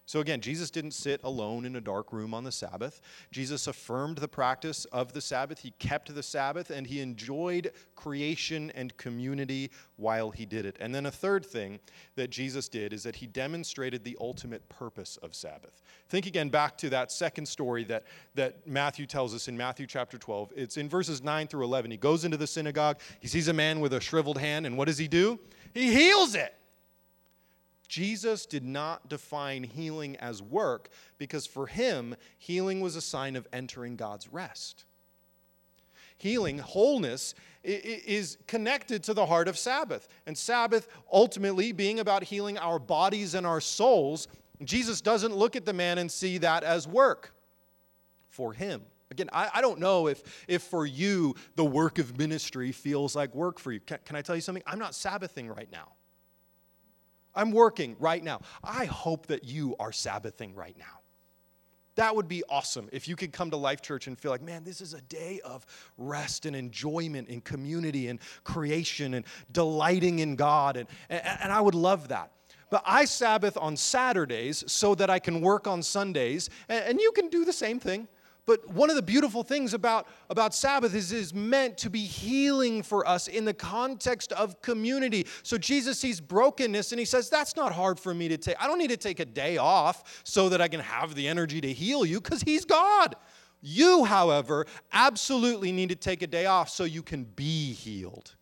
So again, Jesus didn't sit alone in a dark room on the Sabbath. Jesus affirmed the practice of the Sabbath. He kept the Sabbath and he enjoyed creation and community while he did it. And then a third thing that Jesus did is that he demonstrated the ultimate purpose of Sabbath. Think again back to that second story that, that Matthew tells us in Matthew chapter 12. It's in verses 9 through 11. He goes into the synagogue, he sees a man with a shriveled hand, and what does he do? He heals it. Jesus did not define healing as work because for him, healing was a sign of entering God's rest. Healing, wholeness, is connected to the heart of Sabbath. And Sabbath ultimately being about healing our bodies and our souls, Jesus doesn't look at the man and see that as work for him. Again, I, I, don't know if, if for you the work of ministry feels like work for you. Can, can I tell you something? I'm not Sabbathing right now. I'm working right now. I hope that you are Sabbathing right now. That would be awesome if you could come to Life Church and feel like, man, this is a day of rest and enjoyment and community and creation and delighting in God. And, and, I would love that. But I Sabbath on Saturdays so that I can work on Sundays, and you can do the same thing. But one of the beautiful things about, about Sabbath is is meant to be healing for us in the context of community. So Jesus sees brokenness and he says, That's not hard for me to take. I don't need to take a day off so that I can have the energy to heal you because he's God. You, however, absolutely need to take a day off so you can be healed.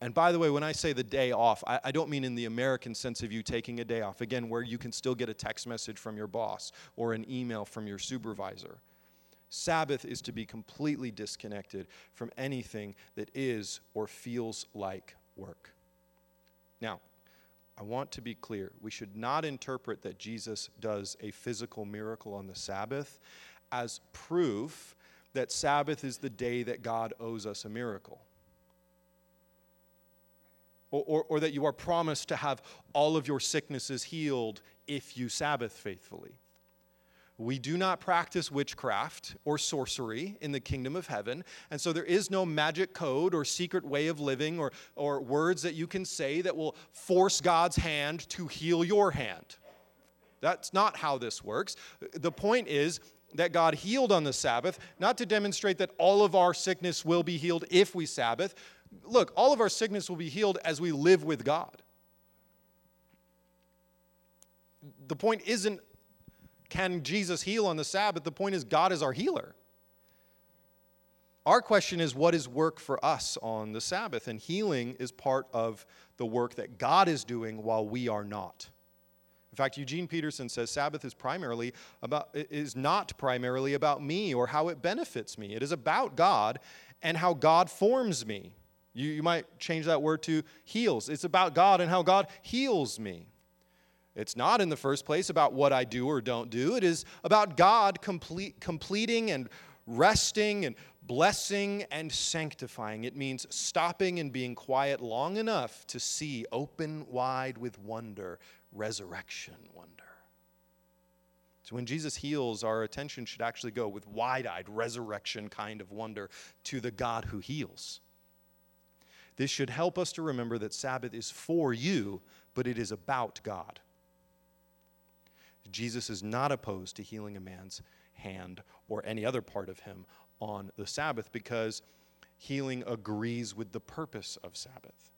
And by the way, when I say the day off, I, I, don't mean in the American sense of you taking a day off, again, where you can still get a text message from your boss or an email from your supervisor. Sabbath is to be completely disconnected from anything that is or feels like work. Now, I want to be clear. We should not interpret that Jesus does a physical miracle on the Sabbath as proof that Sabbath is the day that God owes us a miracle. Or, or, or, that you are promised to have all of your sicknesses healed if you Sabbath faithfully. We do not practice witchcraft or sorcery in the kingdom of heaven. And so there is no magic code or secret way of living or, or words that you can say that will force God's hand to heal your hand. That's not how this works. The point is that God healed on the Sabbath, not to demonstrate that all of our sickness will be healed if we Sabbath. Look, all of our sickness will be healed as we live with God. The point isn't can Jesus heal on the Sabbath? The point is, God is our healer. Our question is, what is work for us on the Sabbath? And healing is part of the work that God is doing while we are not. In fact, Eugene Peterson says Sabbath is primarily about is not primarily about me or how it benefits me. It is about God and how God forms me. You, you might change that word to heals. It's about God and how God heals me. It's not in the first place about what I do or don't do. It is about God complete, completing and resting and blessing and sanctifying. It means stopping and being quiet long enough to see open wide with wonder, resurrection wonder. So when Jesus heals, our attention should actually go with wide eyed resurrection kind of wonder to the God who heals. This should help us to remember that Sabbath is for you, but it is about God. Jesus is not opposed to healing a man's hand or any other part of him on the Sabbath because healing agrees with the purpose of Sabbath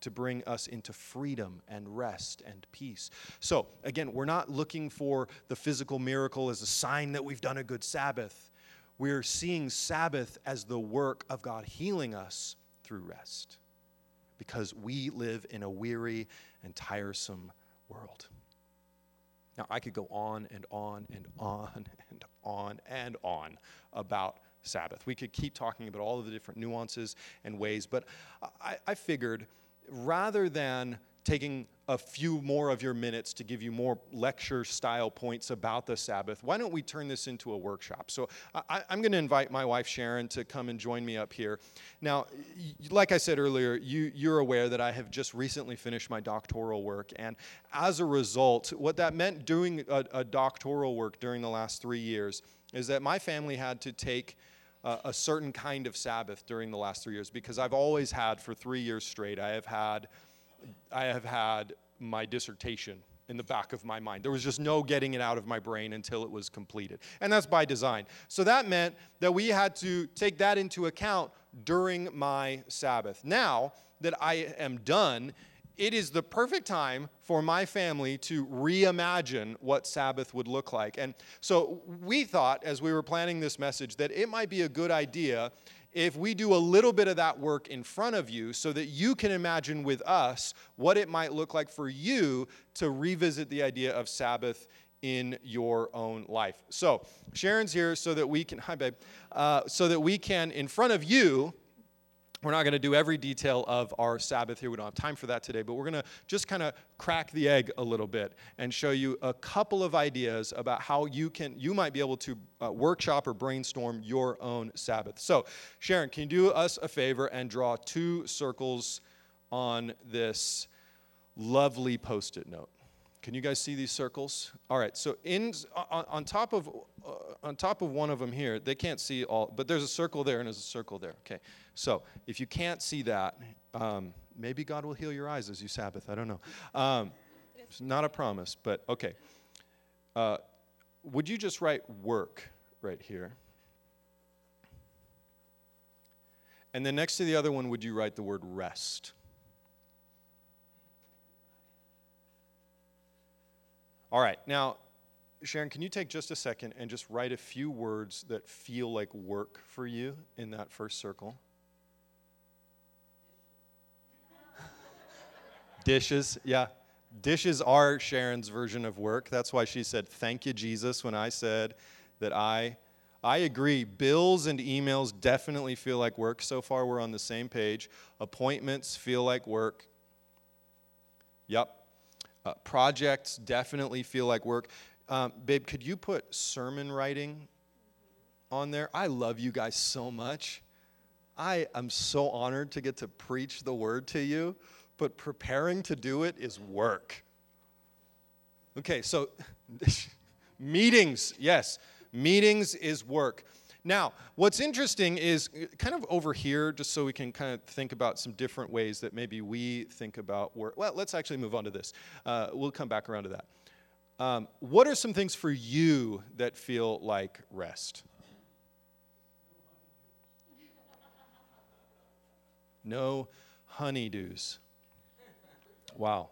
to bring us into freedom and rest and peace. So, again, we're not looking for the physical miracle as a sign that we've done a good Sabbath. We're seeing Sabbath as the work of God healing us through rest because we live in a weary and tiresome world. Now, I could go on and on and on (laughs) and on and on about Sabbath. We could keep talking about all of the different nuances and ways, but I, I figured rather than taking a few more of your minutes to give you more lecture style points about the Sabbath, why don't we turn this into a workshop? So I, am going to invite my wife Sharon to come and join me up here. Now, like I said earlier, you, you're aware that I have just recently finished my doctoral work. And as a result, what that meant doing a, a doctoral work during the last three years is that my family had to take uh, a certain kind of Sabbath during the last three years because I've always had, for three years straight, I have had I have had my dissertation in the back of my mind. There was just no getting it out of my brain until it was completed. And that's by design. So that meant that we had to take that into account during my Sabbath. Now that I am done, it is the perfect time for my family to reimagine what Sabbath would look like. And so we thought, as we were planning this message, that it might be a good idea if we do a little bit of that work in front of you so that you can imagine with us what it might look like for you to revisit the idea of Sabbath in your own life. So, Sharon's here so that we can, hi, babe, uh, so that we can, in front of you, we're not going to do every detail of our Sabbath here. We don't have time for that today, but we're going to just kind of crack the egg a little bit and show you a couple of ideas about how you can you might be able to uh, workshop or brainstorm your own Sabbath. So, Sharon, can you do us a favor and draw two circles on this lovely post-it note? Can you guys see these circles? All right. So in on, on top of uh, on top of one of them here, they can't see all, but there's a circle there and there's a circle there. Okay. So if you can't see that, um, maybe God will heal your eyes as you Sabbath. I don't know. Um, it's not a promise, but okay. Uh, would you just write work right here. And then next to the other one, would you write the word rest? All right, now, Sharon, can you take just a second and just write a few words that feel like work for you in that first circle? Dishes, yeah. Dishes are Sharon's version of work. That's why she said, Thank you, Jesus, when I said that I I agree. Bills and emails definitely feel like work. So far, we're on the same page. Appointments feel like work. Yep. Uh, projects definitely feel like work. Um, babe, could you put sermon writing on there? I love you guys so much. I am so honored to get to preach the word to you, but preparing to do it is work. Okay, so (laughs) meetings, yes. Meetings is work. Now, what's interesting is uh, kind of over here, just so we can kind of think about some different ways that maybe we think about work. Well, let's actually move on to this. Uh, we'll come back around to that. Um, what are some things for you that feel like rest? No honeydews. Wow.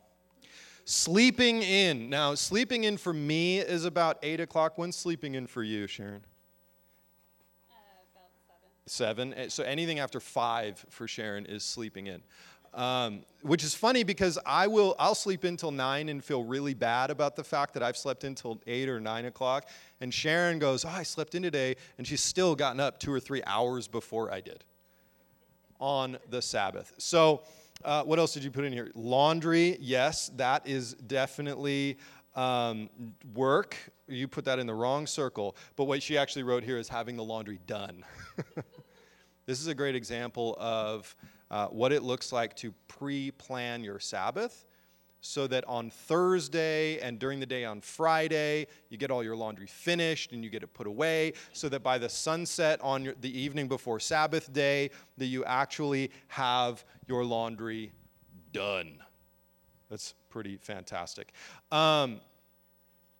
Sleeping in. Now, sleeping in for me is about 8 o'clock. When's sleeping in for you, Sharon? Uh, seven. seven. So anything after five for Sharon is sleeping in. Um, which is funny because I will I'll sleep until nine and feel really bad about the fact that I've slept in until eight or nine o'clock. And Sharon goes, "Oh, I slept in today," and she's still gotten up two or three hours before I did on the Sabbath. So uh, what else did you put in here? Laundry, yes, that is definitely um, work. You put that in the wrong circle. But what she actually wrote here is having the laundry done. (laughs) this is a great example of uh, what it looks like to pre plan your Sabbath so that on Thursday and during the day on Friday, you get all your laundry finished and you get it put away, so that by the sunset on your, the evening before Sabbath day, that you actually have your laundry done. That's pretty fantastic. Um,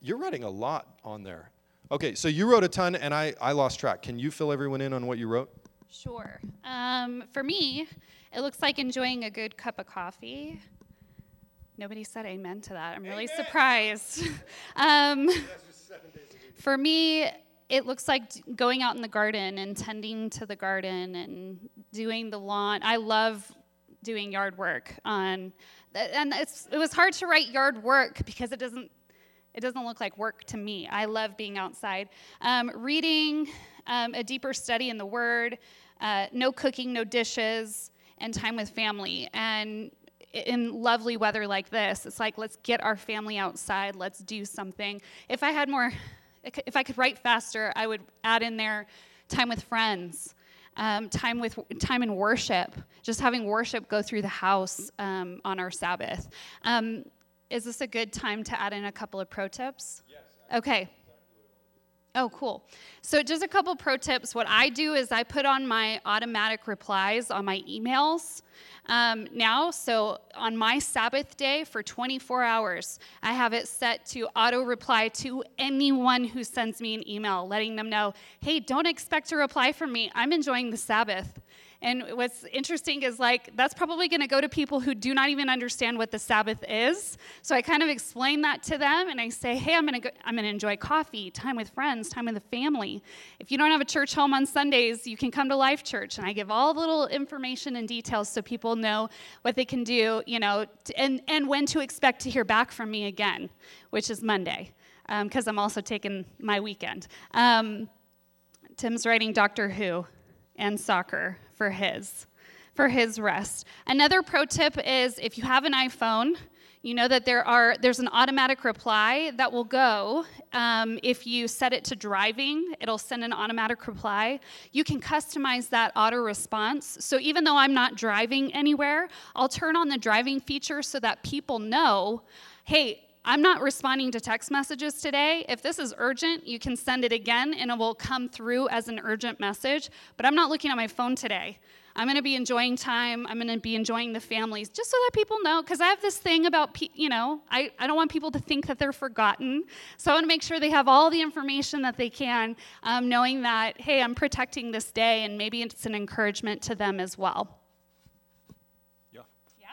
you're writing a lot on there. Okay, so you wrote a ton and I, I lost track. Can you fill everyone in on what you wrote? Sure. Um, for me, it looks like enjoying a good cup of coffee Nobody said amen to that. I'm amen. really surprised. (laughs) um, for me, it looks like going out in the garden and tending to the garden and doing the lawn. I love doing yard work on, and it was hard to write yard work because it doesn't it doesn't look like work to me. I love being outside. Um, reading, um, a deeper study in the Word, uh, no cooking, no dishes, and time with family. And in lovely weather like this, it's like, let's get our family outside, let's do something. If I had more, if I could write faster, I would add in there time with friends. Um, time with time in worship, just having worship go through the house um, on our Sabbath. Um, is this a good time to add in a couple of pro tips? Yes. Okay. Oh, cool. So, just a couple pro tips. What I do is I put on my automatic replies on my emails um, now. So, on my Sabbath day for 24 hours, I have it set to auto reply to anyone who sends me an email, letting them know, hey, don't expect a reply from me. I'm enjoying the Sabbath. And what's interesting is like that's probably going to go to people who do not even understand what the Sabbath is. So I kind of explain that to them and I say, "Hey, I'm going to I'm going to enjoy coffee, time with friends, time with the family. If you don't have a church home on Sundays, you can come to Life Church." And I give all the little information and details so people know what they can do, you know, and and when to expect to hear back from me again, which is Monday, because um, I'm also taking my weekend. Um, Tim's writing Doctor Who and soccer for his for his rest. Another pro tip is if you have an iPhone, you know that there are there's an automatic reply that will go um, if you set it to driving it'll send an automatic reply you can customize that auto response so even though i'm not driving anywhere i'll turn on the driving feature so that people know hey I'm not responding to text messages today. If this is urgent, you can send it again and it will come through as an urgent message. But I'm not looking at my phone today. I'm going to be enjoying time. I'm going to be enjoying the families, just so that people know. Because I have this thing about, pe- you know, I, I don't want people to think that they're forgotten. So I want to make sure they have all the information that they can, um, knowing that, hey, I'm protecting this day, and maybe it's an encouragement to them as well. Yeah. Yeah.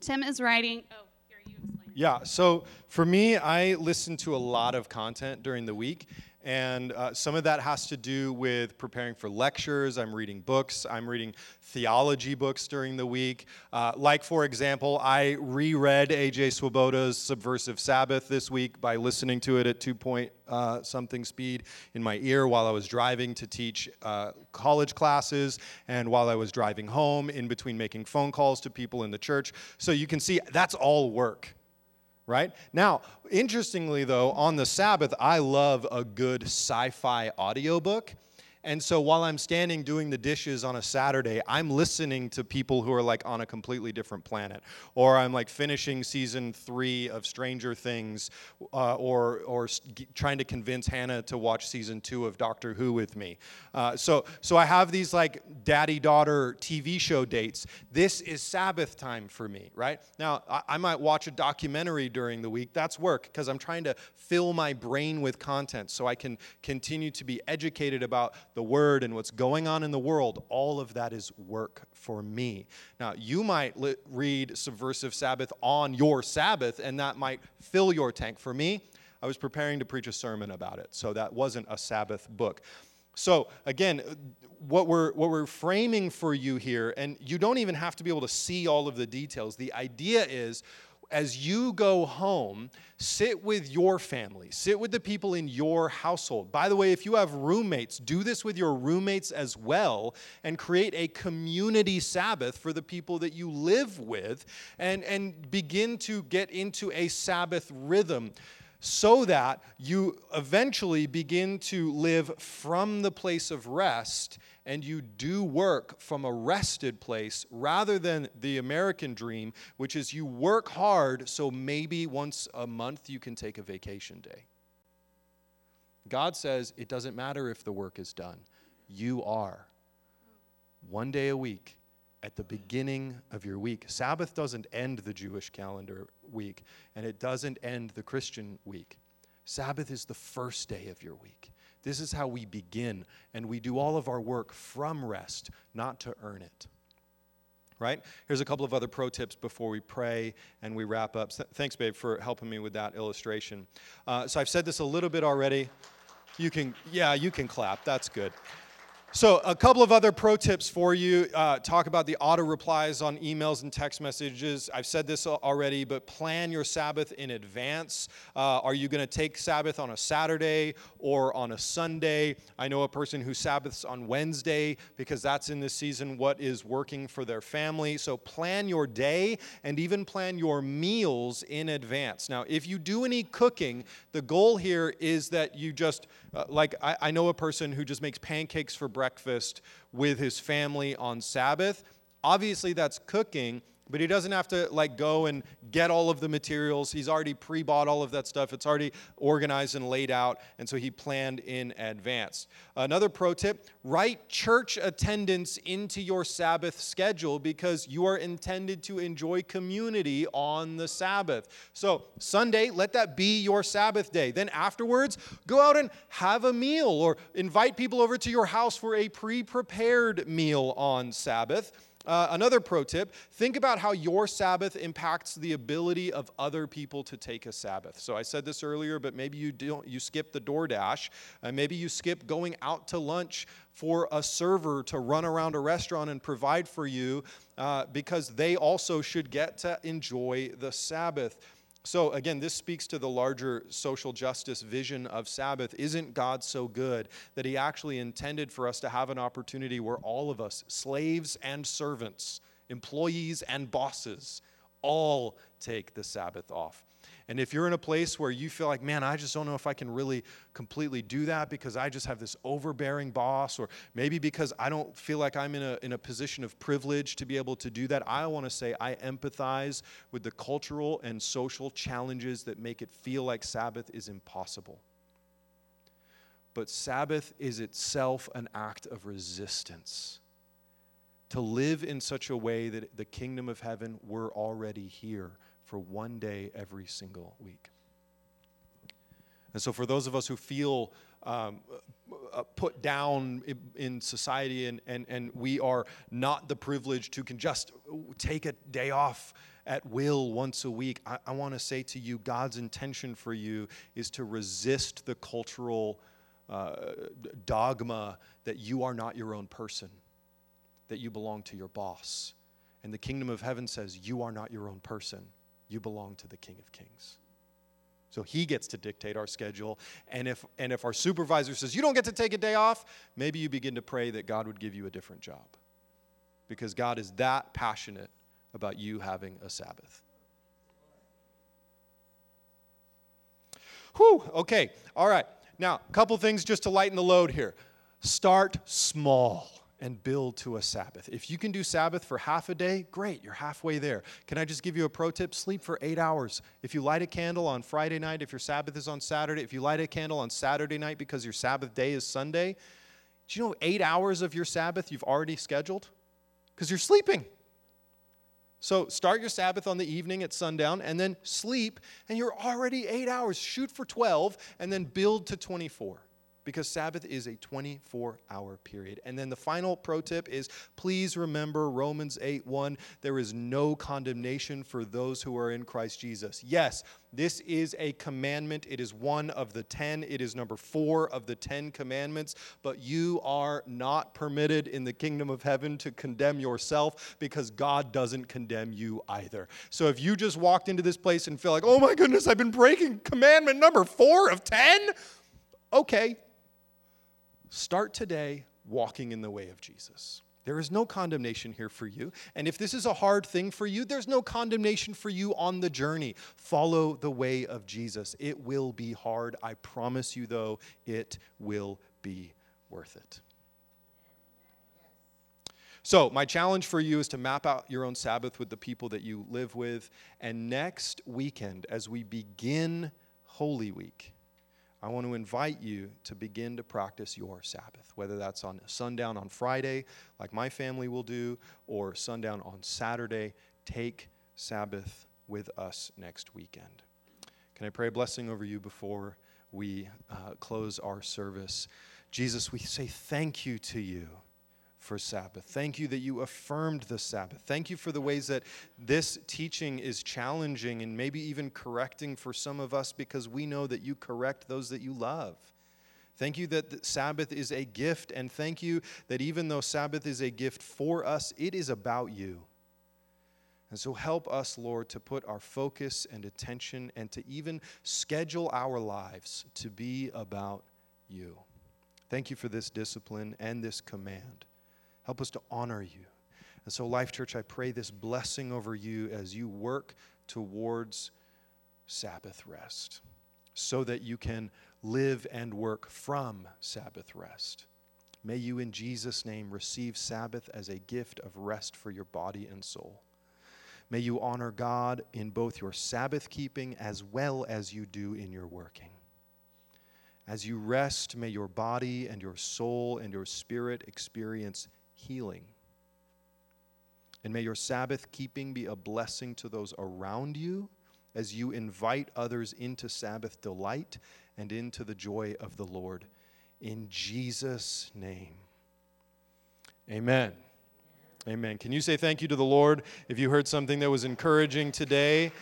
Tim is writing. Oh, here you explain. Yeah, so for me, I listen to a lot of content during the week, and uh, some of that has to do with preparing for lectures. I'm reading books. I'm reading theology books during the week. Uh, like, for example, I reread A.J. Swoboda's Subversive Sabbath this week by listening to it at two point uh, something speed in my ear while I was driving to teach uh, college classes and while I was driving home in between making phone calls to people in the church. So you can see that's all work right? Now, interestingly though, on the Sabbath, I love a good sci-fi audiobook. And so while I'm standing doing the dishes on a Saturday, I'm listening to people who are like on a completely different planet. Or I'm like finishing season three of Stranger Things, uh, or, or trying to convince Hannah to watch season two of Doctor Who with me. Uh, so, so I have these like daddy daughter TV show dates. This is Sabbath time for me, right? Now, I, I might watch a documentary during the week. That's work because I'm trying to fill my brain with content so I can continue to be educated about the Word and what's going on in the world, all of that is work for me. Now, you might li- read Subversive Sabbath on your Sabbath, and that might fill your tank. For me, I was preparing to preach a sermon about it, so that wasn't a Sabbath book. So again, what we're what we're framing for you here, and you don't even have to be able to see all of the details. The idea is as you go home, sit with your family, sit with the people in your household. By the way, if you have roommates, do this with your roommates as well and create a community Sabbath for the people that you live with and, and begin to get into a Sabbath rhythm so that you eventually begin to live from the place of rest and you do work from a rested place rather than the American dream, which is you work hard so maybe once a month you can take a vacation day. God says it doesn't matter if the work is done, you are. One day a week at the beginning of your week. Sabbath doesn't end the Jewish calendar week, and it doesn't end the Christian week. Sabbath is the first day of your week. This is how we begin, and we do all of our work from rest, not to earn it. Right? Here's a couple of other pro tips before we pray and we wrap up. Thanks, babe, for helping me with that illustration. Uh, so I've said this a little bit already. You can, yeah, you can clap. That's good. So, a couple of other pro tips for you. Uh, talk about the auto replies on emails and text messages. I've said this already, but plan your Sabbath in advance. Uh, are you going to take Sabbath on a Saturday or on a Sunday? I know a person who Sabbaths on Wednesday because that's in this season what is working for their family. So, plan your day and even plan your meals in advance. Now, if you do any cooking, the goal here is that you just, uh, like, I, I know a person who just makes pancakes for breakfast breakfast with his family on Sabbath. Obviously, that's cooking, but he doesn't have to like go and get all of the materials. He's already pre-bought all of that stuff. It's already organized and laid out and so he planned in advance. Another pro tip write church attendance into your sabbath schedule because you are intended to enjoy community on the sabbath. So sunday let that be your sabbath day. Then afterwards go out and have a meal or invite people over to your house for a pre-prepared meal on sabbath uh, another pro tip think about how your Sabbath impacts the ability of other people to take a Sabbath. So I said this earlier, but maybe you, don't, you skip the DoorDash. Uh, maybe you skip going out to lunch for a server to run around a restaurant and provide for you uh, because they also should get to enjoy the Sabbath. So, again, this speaks to the larger social justice vision of Sabbath. Isn't God so good that He actually intended for us to have an opportunity where all of us, slaves and servants, employees and bosses, all take the Sabbath off? And if you're in a place where you feel like, man, I just don't know if I can really completely do that because I just have this overbearing boss, or maybe because I don't feel like I'm in a, in a position of privilege to be able to do that, I want to say I empathize with the cultural and social challenges that make it feel like Sabbath is impossible. But Sabbath is itself an act of resistance. to live in such a way that the kingdom of heaven were already here for one day every single week. And so, for those of us who feel um, uh, put down in, society and, and, and we are not the privileged who can just take a day off at will once a week, I, I want to say to you God's intention for you is to resist the cultural uh, dogma that you are not your own person, that you belong to your boss. And the kingdom of heaven says you are not your own person, you belong to the King of Kings. So he gets to dictate our schedule. And if, and if our supervisor says, you don't get to take a day off, maybe you begin to pray that God would give you a different job. Because God is that passionate about you having a Sabbath. Whew, okay, all right. Now, a couple things just to lighten the load here. Start small and build to a Sabbath. If you can do Sabbath for half a day, great, you're halfway there. Can I just give you a pro tip? Sleep for eight hours. If you light a candle on Friday night, if your Sabbath is on Saturday, if you light a candle on Saturday night because your Sabbath day is Sunday, do you know eight hours of your Sabbath you've already scheduled? Because you're sleeping. So start your Sabbath on the evening at sundown and then sleep, and you're already eight hours. Shoot for 12 and then build to 24 because Sabbath is a 24 hour period. And then the final pro tip is please remember Romans 8 1. There is no condemnation for those who are in Christ Jesus. Yes, this is a commandment. It is one of the 10, it is number four of the 10 commandments. But you are not permitted in the kingdom of heaven to condemn yourself because God doesn't condemn you either. So if you just walked into this place and feel like, oh my goodness, I've been breaking commandment number four of 10, okay, Start today walking in the way of Jesus. There is no condemnation here for you. And if this is a hard thing for you, there's no condemnation for you on the journey. Follow the way of Jesus. It will be hard. I promise you, though, it will be worth it. So, my challenge for you is to map out your own Sabbath with the people that you live with. And next weekend, as we begin Holy Week, I want to invite you to begin to practice your Sabbath, whether that's on sundown on Friday, like my family will do, or sundown on Saturday. Take Sabbath with us next weekend. Can I pray a blessing over you before we uh, close our service? Jesus, we say thank you to you for Sabbath. Thank you that you affirmed the Sabbath. Thank you for the ways that this teaching is challenging and maybe even correcting for some of us because we know that you correct those that you love. Thank you that Sabbath is a gift, and thank you that even though Sabbath is a gift for us, it is about you. And so help us, Lord, to put our focus and attention and to even schedule our lives to be about you. Thank you for this discipline and this command. Help us to honor you. And so, Life Church, I pray this blessing over you as you work towards Sabbath rest so that you can live and work from Sabbath rest. May you, in Jesus' name, receive Sabbath as a gift of rest for your body and soul. May you honor God in both your Sabbath keeping as well as you do in your working. As you rest, may your body and your soul and your spirit experience healing. And may your Sabbath keeping be a blessing to those around you as you invite others into Sabbath delight and into the joy of the Lord. In Jesus' name. Amen. Amen. Can you say thank you to the Lord if you heard something that was encouraging today?